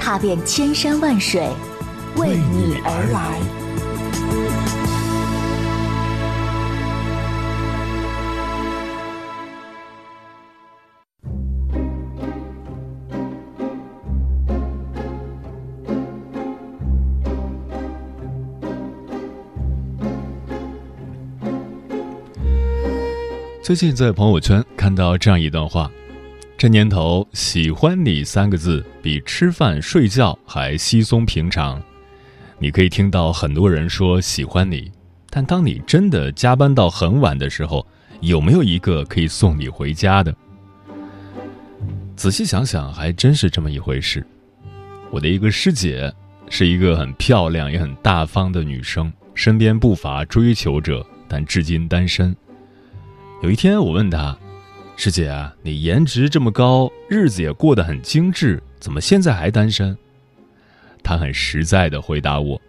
踏遍千山万水，为你而来。最近在朋友圈看到这样一段话：这年头，喜欢你三个字比吃饭睡觉还稀松平常。你可以听到很多人说喜欢你，但当你真的加班到很晚的时候，有没有一个可以送你回家的？仔细想想，还真是这么一回事。我的一个师姐是一个很漂亮也很大方的女生，身边不乏追求者，但至今单身。有一天，我问她：“师姐啊，你颜值这么高，日子也过得很精致，怎么现在还单身？”她很实在的回答我：“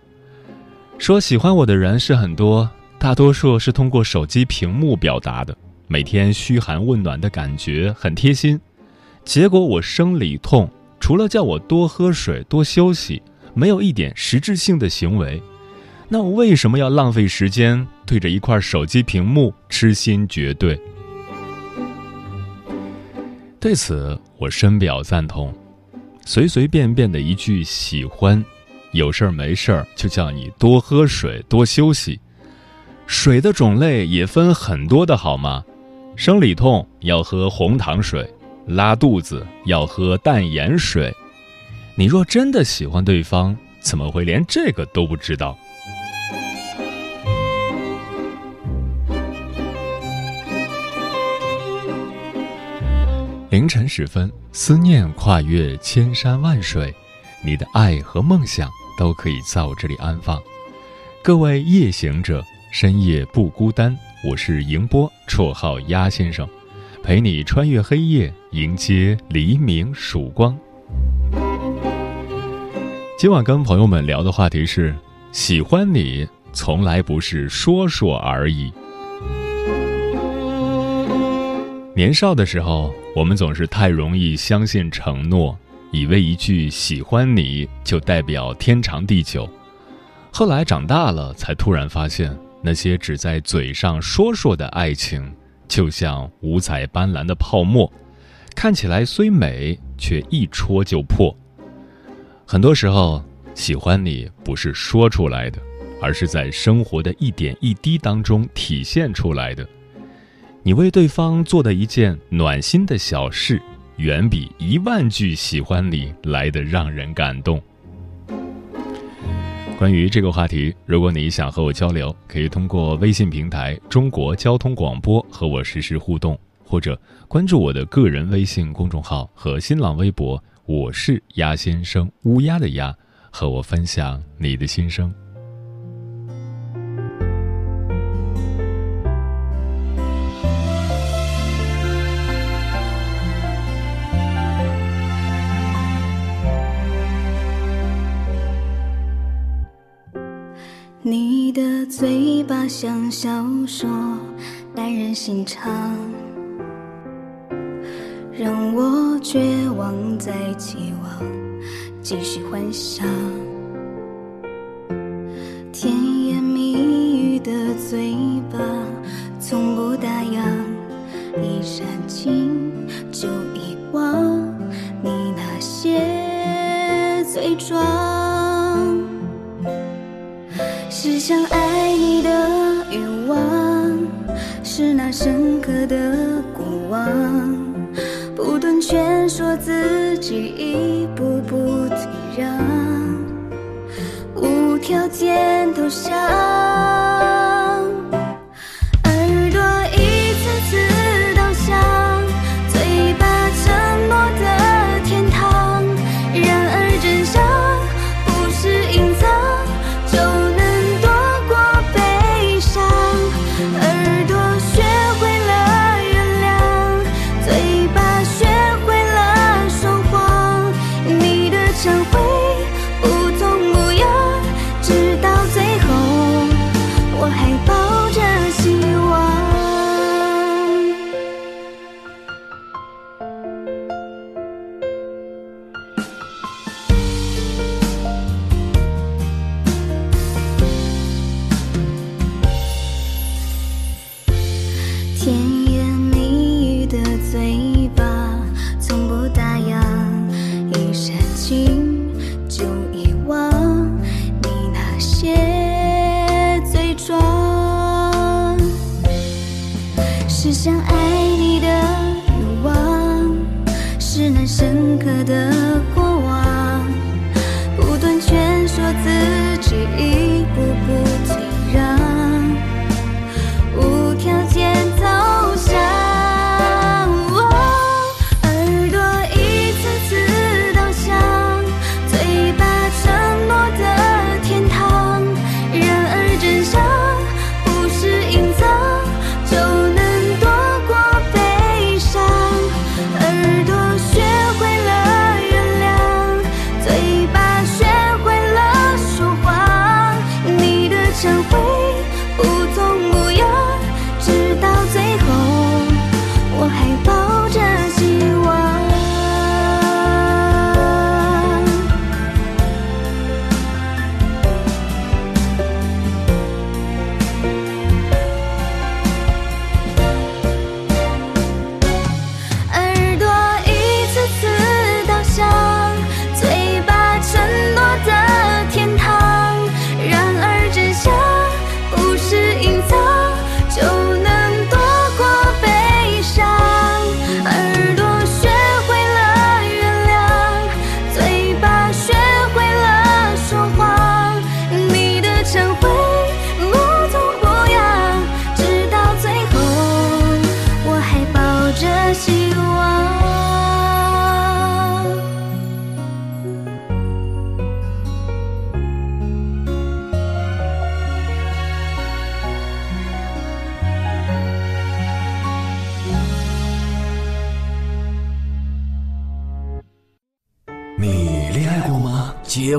说喜欢我的人是很多，大多数是通过手机屏幕表达的，每天嘘寒问暖的感觉很贴心。结果我生理痛，除了叫我多喝水、多休息，没有一点实质性的行为。那我为什么要浪费时间？”对着一块手机屏幕痴心绝对，对此我深表赞同。随随便便的一句喜欢，有事儿没事儿就叫你多喝水、多休息。水的种类也分很多的好吗？生理痛要喝红糖水，拉肚子要喝淡盐水。你若真的喜欢对方，怎么会连这个都不知道？凌晨时分，思念跨越千山万水，你的爱和梦想都可以在我这里安放。各位夜行者，深夜不孤单。我是迎波，绰号鸭先生，陪你穿越黑夜，迎接黎明曙光。今晚跟朋友们聊的话题是：喜欢你，从来不是说说而已。年少的时候，我们总是太容易相信承诺，以为一句喜欢你就代表天长地久。后来长大了，才突然发现，那些只在嘴上说说的爱情，就像五彩斑斓的泡沫，看起来虽美，却一戳就破。很多时候，喜欢你不是说出来的，而是在生活的一点一滴当中体现出来的。你为对方做的一件暖心的小事，远比一万句喜欢你来的让人感动。关于这个话题，如果你想和我交流，可以通过微信平台“中国交通广播”和我实时互动，或者关注我的个人微信公众号和新浪微博“我是鸭先生”（乌鸦的鸭），和我分享你的心声。小说，耐人心肠，让我绝望再期望，继续幻想。甜言蜜语的嘴巴，从不打烊，一煽情就遗忘你那些罪状。是相爱是那深刻的过往，不断劝说自己一步步退让，无条件投降。害怕。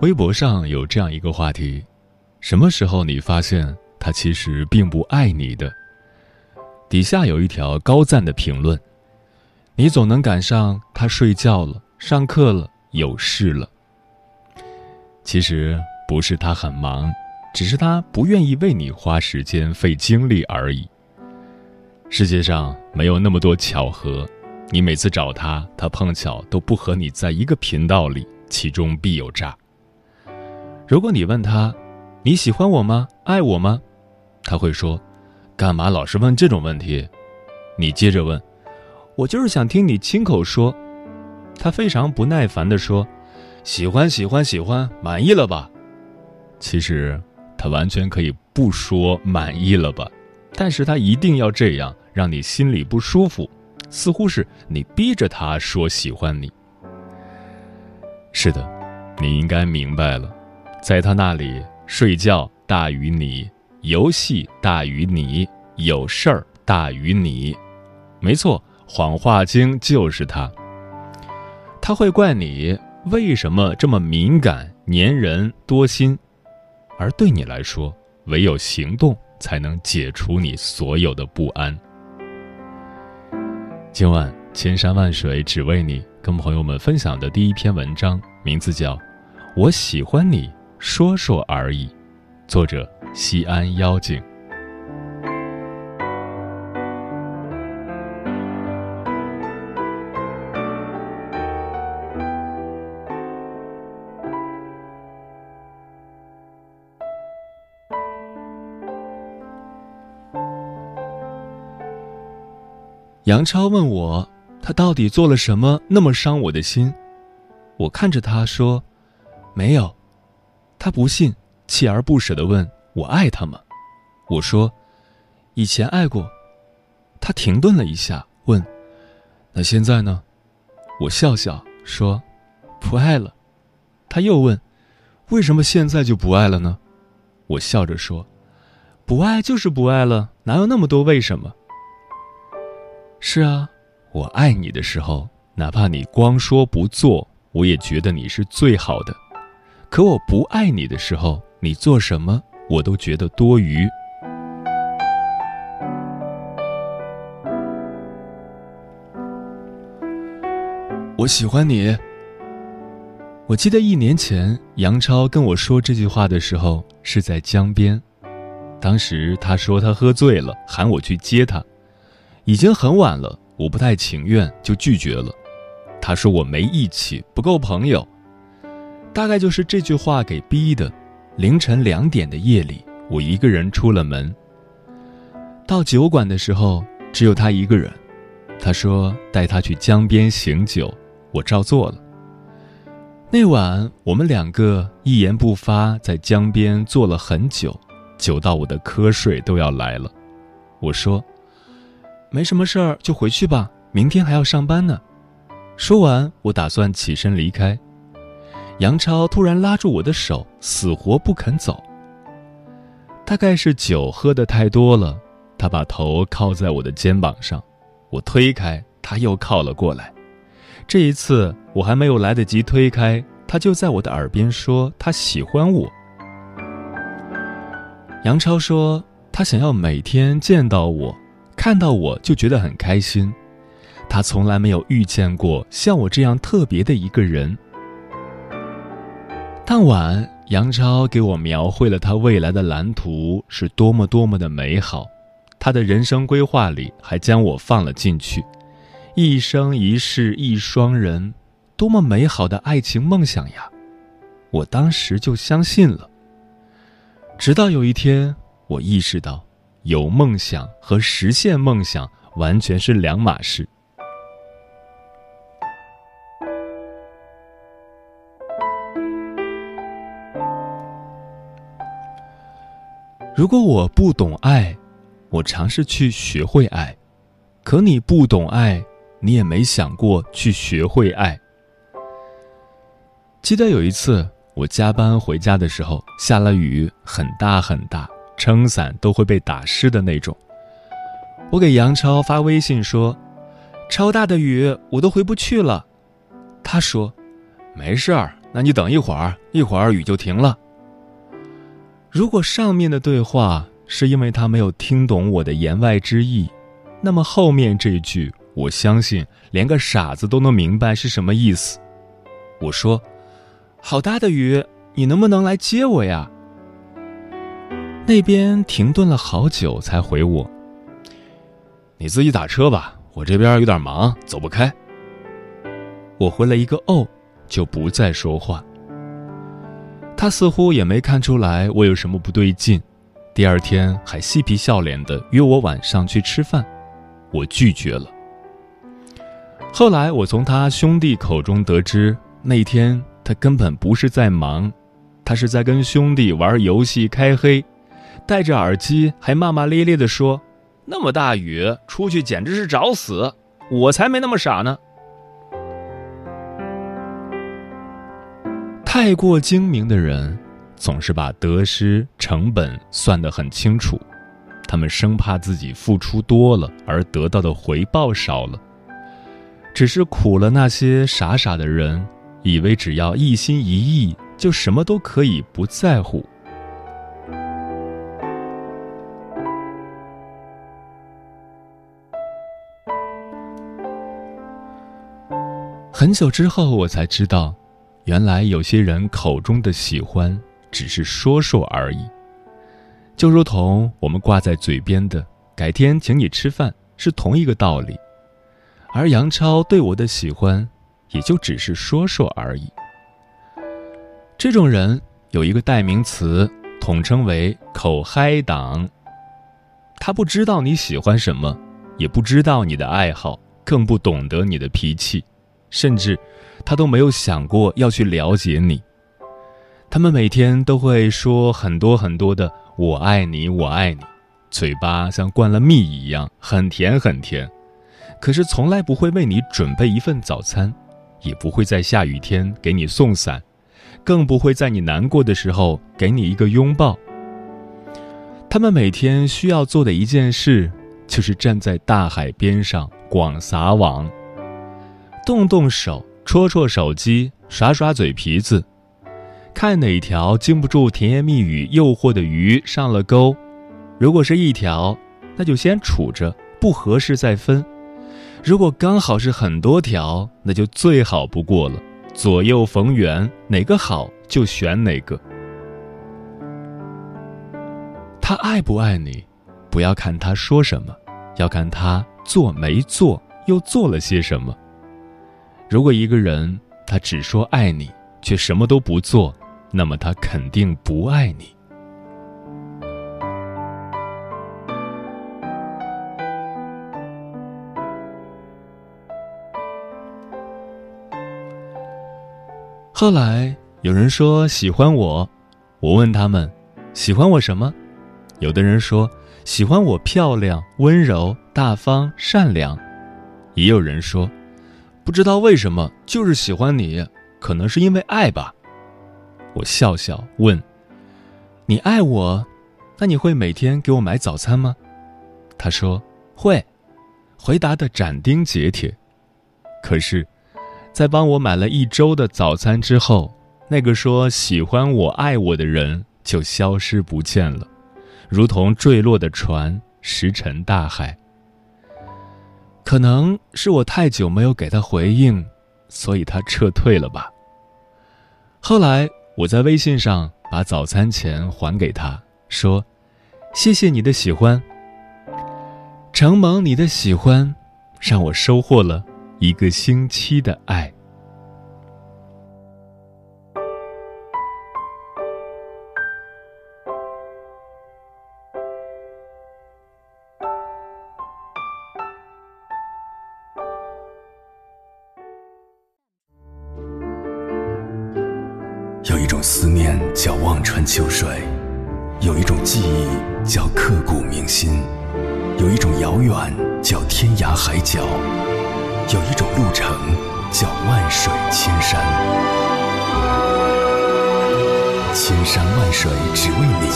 微博上有这样一个话题：什么时候你发现他其实并不爱你的？底下有一条高赞的评论：你总能赶上他睡觉了、上课了、有事了。其实不是他很忙，只是他不愿意为你花时间、费精力而已。世界上没有那么多巧合，你每次找他，他碰巧都不和你在一个频道里，其中必有诈。如果你问他，你喜欢我吗？爱我吗？他会说，干嘛老是问这种问题？你接着问，我就是想听你亲口说。他非常不耐烦地说，喜欢喜欢喜欢，满意了吧？其实他完全可以不说满意了吧，但是他一定要这样，让你心里不舒服，似乎是你逼着他说喜欢你。是的，你应该明白了。在他那里，睡觉大于你，游戏大于你，有事儿大于你。没错，谎话精就是他。他会怪你为什么这么敏感、粘人、多心，而对你来说，唯有行动才能解除你所有的不安。今晚千山万水只为你，跟朋友们分享的第一篇文章，名字叫《我喜欢你》。说说而已，作者西安妖精。杨超问我，他到底做了什么那么伤我的心？我看着他说，没有。他不信，锲而不舍地问我：“爱他吗？”我说：“以前爱过。”他停顿了一下，问：“那现在呢？”我笑笑说：“不爱了。”他又问：“为什么现在就不爱了呢？”我笑着说：“不爱就是不爱了，哪有那么多为什么？”是啊，我爱你的时候，哪怕你光说不做，我也觉得你是最好的。可我不爱你的时候，你做什么我都觉得多余。我喜欢你。我记得一年前杨超跟我说这句话的时候是在江边，当时他说他喝醉了，喊我去接他，已经很晚了，我不太情愿就拒绝了。他说我没义气，不够朋友。大概就是这句话给逼的。凌晨两点的夜里，我一个人出了门。到酒馆的时候，只有他一个人。他说带他去江边醒酒，我照做了。那晚我们两个一言不发，在江边坐了很久，久到我的瞌睡都要来了。我说：“没什么事儿，就回去吧，明天还要上班呢。”说完，我打算起身离开。杨超突然拉住我的手，死活不肯走。大概是酒喝的太多了，他把头靠在我的肩膀上，我推开，他又靠了过来。这一次我还没有来得及推开，他就在我的耳边说他喜欢我。杨超说，他想要每天见到我，看到我就觉得很开心。他从来没有遇见过像我这样特别的一个人。当晚，杨超给我描绘了他未来的蓝图是多么多么的美好，他的人生规划里还将我放了进去，一生一世一双人，多么美好的爱情梦想呀！我当时就相信了。直到有一天，我意识到，有梦想和实现梦想完全是两码事。如果我不懂爱，我尝试去学会爱；可你不懂爱，你也没想过去学会爱。记得有一次。我加班回家的时候，下了雨，很大很大，撑伞都会被打湿的那种。我给杨超发微信说：“超大的雨，我都回不去了。”他说：“没事儿，那你等一会儿，一会儿雨就停了。”如果上面的对话是因为他没有听懂我的言外之意，那么后面这一句，我相信连个傻子都能明白是什么意思。我说。好大的雨，你能不能来接我呀？那边停顿了好久才回我。你自己打车吧，我这边有点忙，走不开。我回了一个“哦”，就不再说话。他似乎也没看出来我有什么不对劲，第二天还嬉皮笑脸的约我晚上去吃饭，我拒绝了。后来我从他兄弟口中得知，那天。他根本不是在忙，他是在跟兄弟玩游戏开黑，戴着耳机还骂骂咧咧的说：“那么大雨出去简直是找死，我才没那么傻呢。”太过精明的人总是把得失成本算得很清楚，他们生怕自己付出多了而得到的回报少了，只是苦了那些傻傻的人。以为只要一心一意，就什么都可以不在乎。很久之后，我才知道，原来有些人口中的喜欢，只是说说而已。就如同我们挂在嘴边的“改天请你吃饭”，是同一个道理。而杨超对我的喜欢。也就只是说说而已。这种人有一个代名词，统称为“口嗨党”。他不知道你喜欢什么，也不知道你的爱好，更不懂得你的脾气，甚至他都没有想过要去了解你。他们每天都会说很多很多的“我爱你，我爱你”，嘴巴像灌了蜜一样，很甜很甜，可是从来不会为你准备一份早餐。也不会在下雨天给你送伞，更不会在你难过的时候给你一个拥抱。他们每天需要做的一件事，就是站在大海边上广撒网，动动手，戳戳手机，耍耍嘴皮子，看哪条经不住甜言蜜语诱惑的鱼上了钩。如果是一条，那就先处着，不合适再分。如果刚好是很多条，那就最好不过了。左右逢源，哪个好就选哪个。他爱不爱你，不要看他说什么，要看他做没做，又做了些什么。如果一个人他只说爱你，却什么都不做，那么他肯定不爱你。后来有人说喜欢我，我问他们喜欢我什么？有的人说喜欢我漂亮、温柔、大方、善良，也有人说不知道为什么就是喜欢你，可能是因为爱吧。我笑笑问：“你爱我，那你会每天给我买早餐吗？”他说会，回答的斩钉截铁。可是。在帮我买了一周的早餐之后，那个说喜欢我、爱我的人就消失不见了。如同坠落的船，石沉大海。可能是我太久没有给他回应，所以他撤退了吧。后来我在微信上把早餐钱还给他，说：“谢谢你的喜欢。”承蒙你的喜欢，让我收获了一个星期的爱。秋水，有一种记忆叫刻骨铭心，有一种遥远叫天涯海角，有一种路程叫万水千山。千山万水只为你，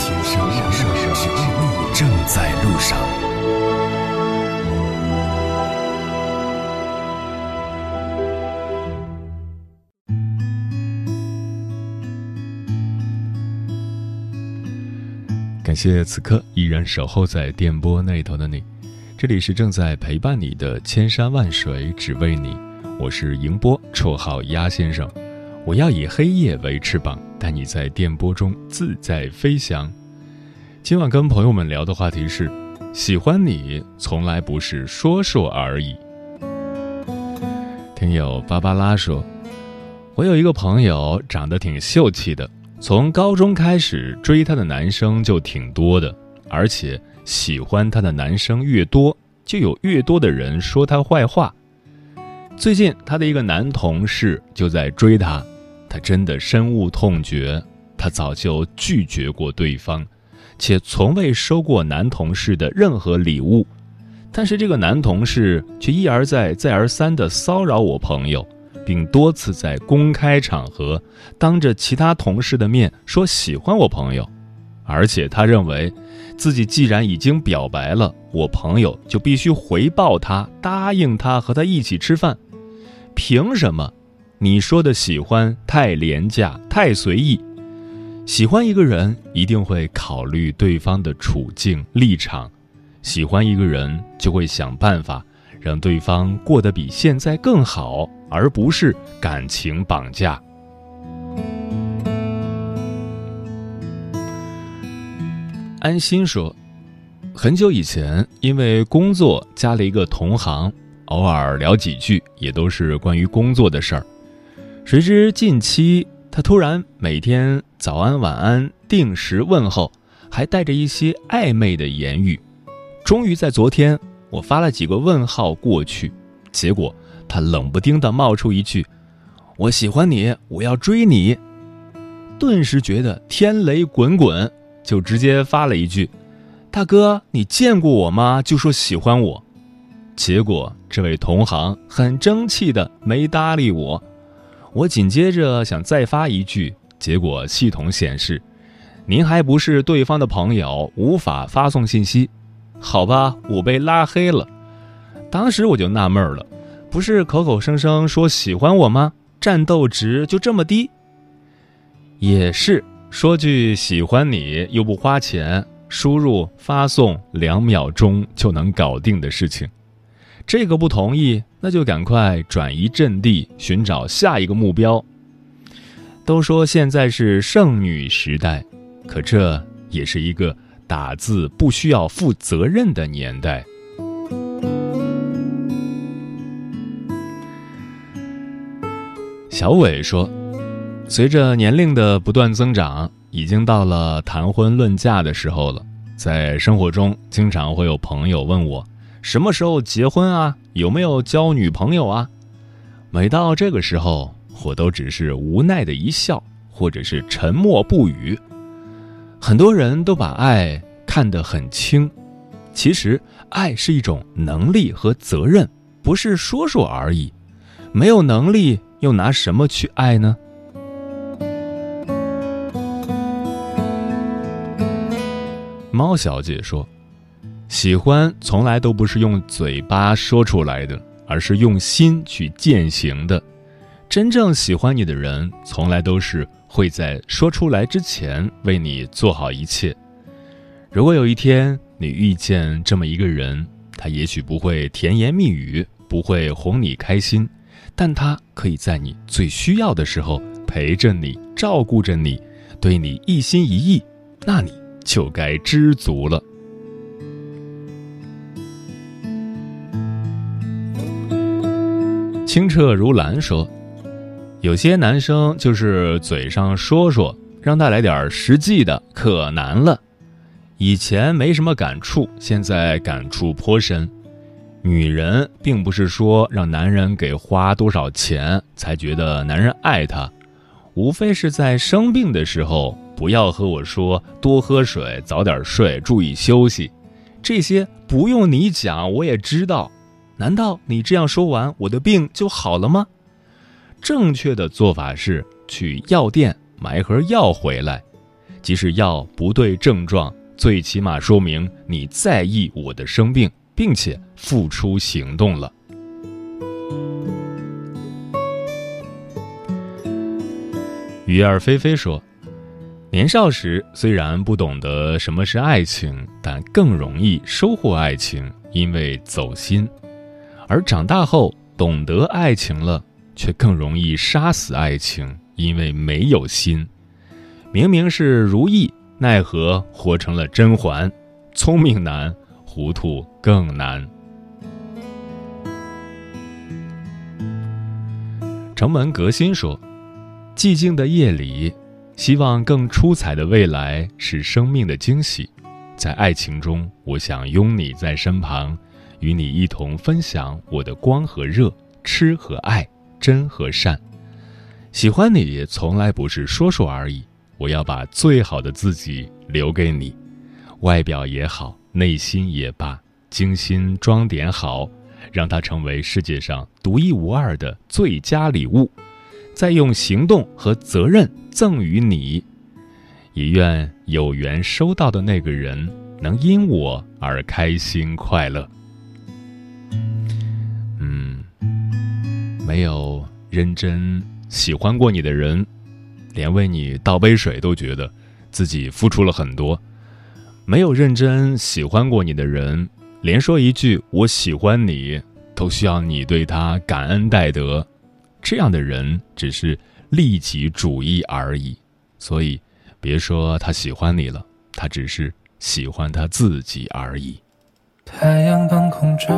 感谢此刻依然守候在电波那头的你，这里是正在陪伴你的千山万水只为你，我是迎波，绰号鸭先生，我要以黑夜为翅膀，带你在电波中自在飞翔。今晚跟朋友们聊的话题是：喜欢你从来不是说说而已。听友芭芭拉说，我有一个朋友长得挺秀气的。从高中开始追她的男生就挺多的，而且喜欢她的男生越多，就有越多的人说她坏话。最近她的一个男同事就在追她，她真的深恶痛绝。她早就拒绝过对方，且从未收过男同事的任何礼物，但是这个男同事却一而再、再而三地骚扰我朋友。并多次在公开场合当着其他同事的面说喜欢我朋友，而且他认为自己既然已经表白了，我朋友就必须回报他，答应他和他一起吃饭。凭什么？你说的喜欢太廉价、太随意。喜欢一个人一定会考虑对方的处境立场，喜欢一个人就会想办法让对方过得比现在更好。而不是感情绑架。安心说，很久以前因为工作加了一个同行，偶尔聊几句也都是关于工作的事儿。谁知近期他突然每天早安晚安定时问候，还带着一些暧昧的言语。终于在昨天，我发了几个问号过去，结果。他冷不丁的冒出一句：“我喜欢你，我要追你。”顿时觉得天雷滚滚，就直接发了一句：“大哥，你见过我吗？就说喜欢我。”结果这位同行很争气的没搭理我。我紧接着想再发一句，结果系统显示：“您还不是对方的朋友，无法发送信息。”好吧，我被拉黑了。当时我就纳闷了。不是口口声声说喜欢我吗？战斗值就这么低？也是说句喜欢你又不花钱，输入发送两秒钟就能搞定的事情。这个不同意，那就赶快转移阵地，寻找下一个目标。都说现在是剩女时代，可这也是一个打字不需要负责任的年代。小伟说：“随着年龄的不断增长，已经到了谈婚论嫁的时候了。在生活中，经常会有朋友问我，什么时候结婚啊？有没有交女朋友啊？每到这个时候，我都只是无奈的一笑，或者是沉默不语。很多人都把爱看得很轻，其实爱是一种能力和责任，不是说说而已。没有能力。”又拿什么去爱呢？猫小姐说：“喜欢从来都不是用嘴巴说出来的，而是用心去践行的。真正喜欢你的人，从来都是会在说出来之前为你做好一切。如果有一天你遇见这么一个人，他也许不会甜言蜜语，不会哄你开心，但他可以在你最需要的时候陪着你，照顾着你，对你一心一意，那你就该知足了。清澈如蓝说：“有些男生就是嘴上说说，让他来点实际的，可难了。以前没什么感触，现在感触颇深。女人并不是说让男人给花多少钱才觉得男人爱她，无非是在生病的时候不要和我说多喝水、早点睡、注意休息，这些不用你讲，我也知道。”难道你这样说完，我的病就好了吗？正确的做法是去药店买一盒药回来，即使药不对症状，最起码说明你在意我的生病，并且付出行动了。鱼儿飞飞说：“年少时虽然不懂得什么是爱情，但更容易收获爱情，因为走心。”而长大后懂得爱情了，却更容易杀死爱情，因为没有心。明明是如意，奈何活成了甄嬛。聪明难，糊涂更难。城门革新说：“寂静的夜里，希望更出彩的未来是生命的惊喜。在爱情中，我想拥你在身旁。”与你一同分享我的光和热，吃和爱，真和善。喜欢你从来不是说说而已，我要把最好的自己留给你，外表也好，内心也罢，精心装点好，让它成为世界上独一无二的最佳礼物，再用行动和责任赠予你。也愿有缘收到的那个人能因我而开心快乐。嗯没有认真喜欢过你的人，连为你倒杯水都觉得自己付出了很多；没有认真喜欢过你的人，连说一句“我喜欢你”都需要你对他感恩戴德。这样的人只是利己主义而已。所以，别说他喜欢你了，他只是喜欢他自己而已。太阳当空照，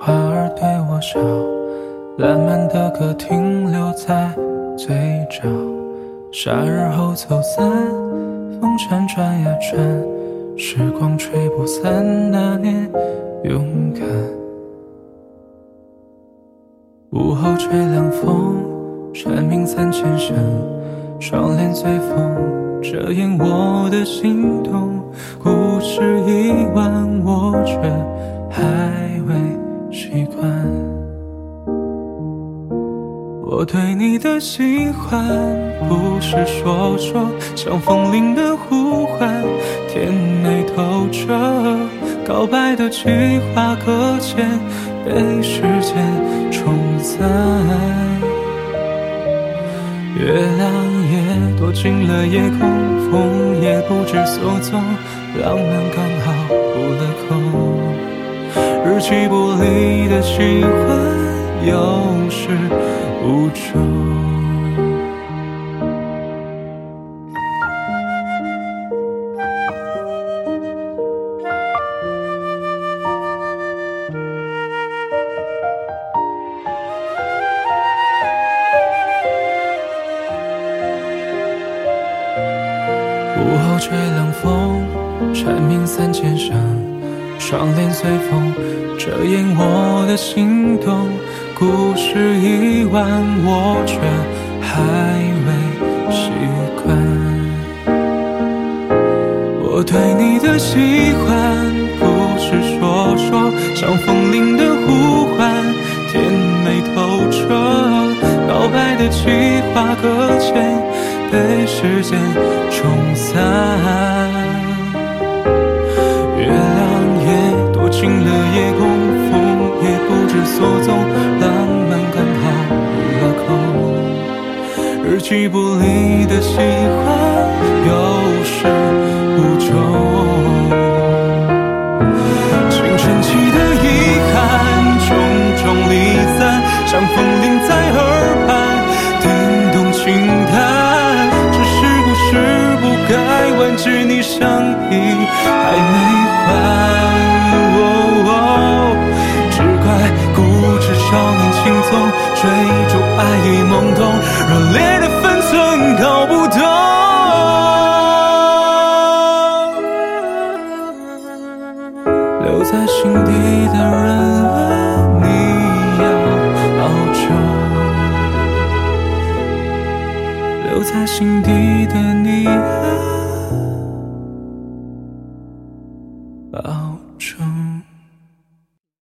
花儿对我笑。烂漫的歌停留在嘴角，夏日后走散，风扇转呀转，时光吹不散那年勇敢。午后吹凉风，蝉鸣三千声，窗帘随风遮掩我的心动，故事已完，我却还未习惯。我对你的喜欢，不是说说，像风铃的呼唤，甜美透彻。告白的计划搁浅，被时间冲散。月亮也躲进了夜空，风也不知所踪，浪漫刚好补了空。日期不离的喜欢，有始。无终。吹冷风，蝉鸣三千声，窗帘随风遮掩我的心动。故事已完，我却还未习惯。我对你的喜欢不是说说，像风铃的呼唤，甜美透彻。告白的计划搁浅，被时间冲散。月亮也躲进了夜空，风也不知所踪。浪漫刚好落空日期不离的喜欢，有懂，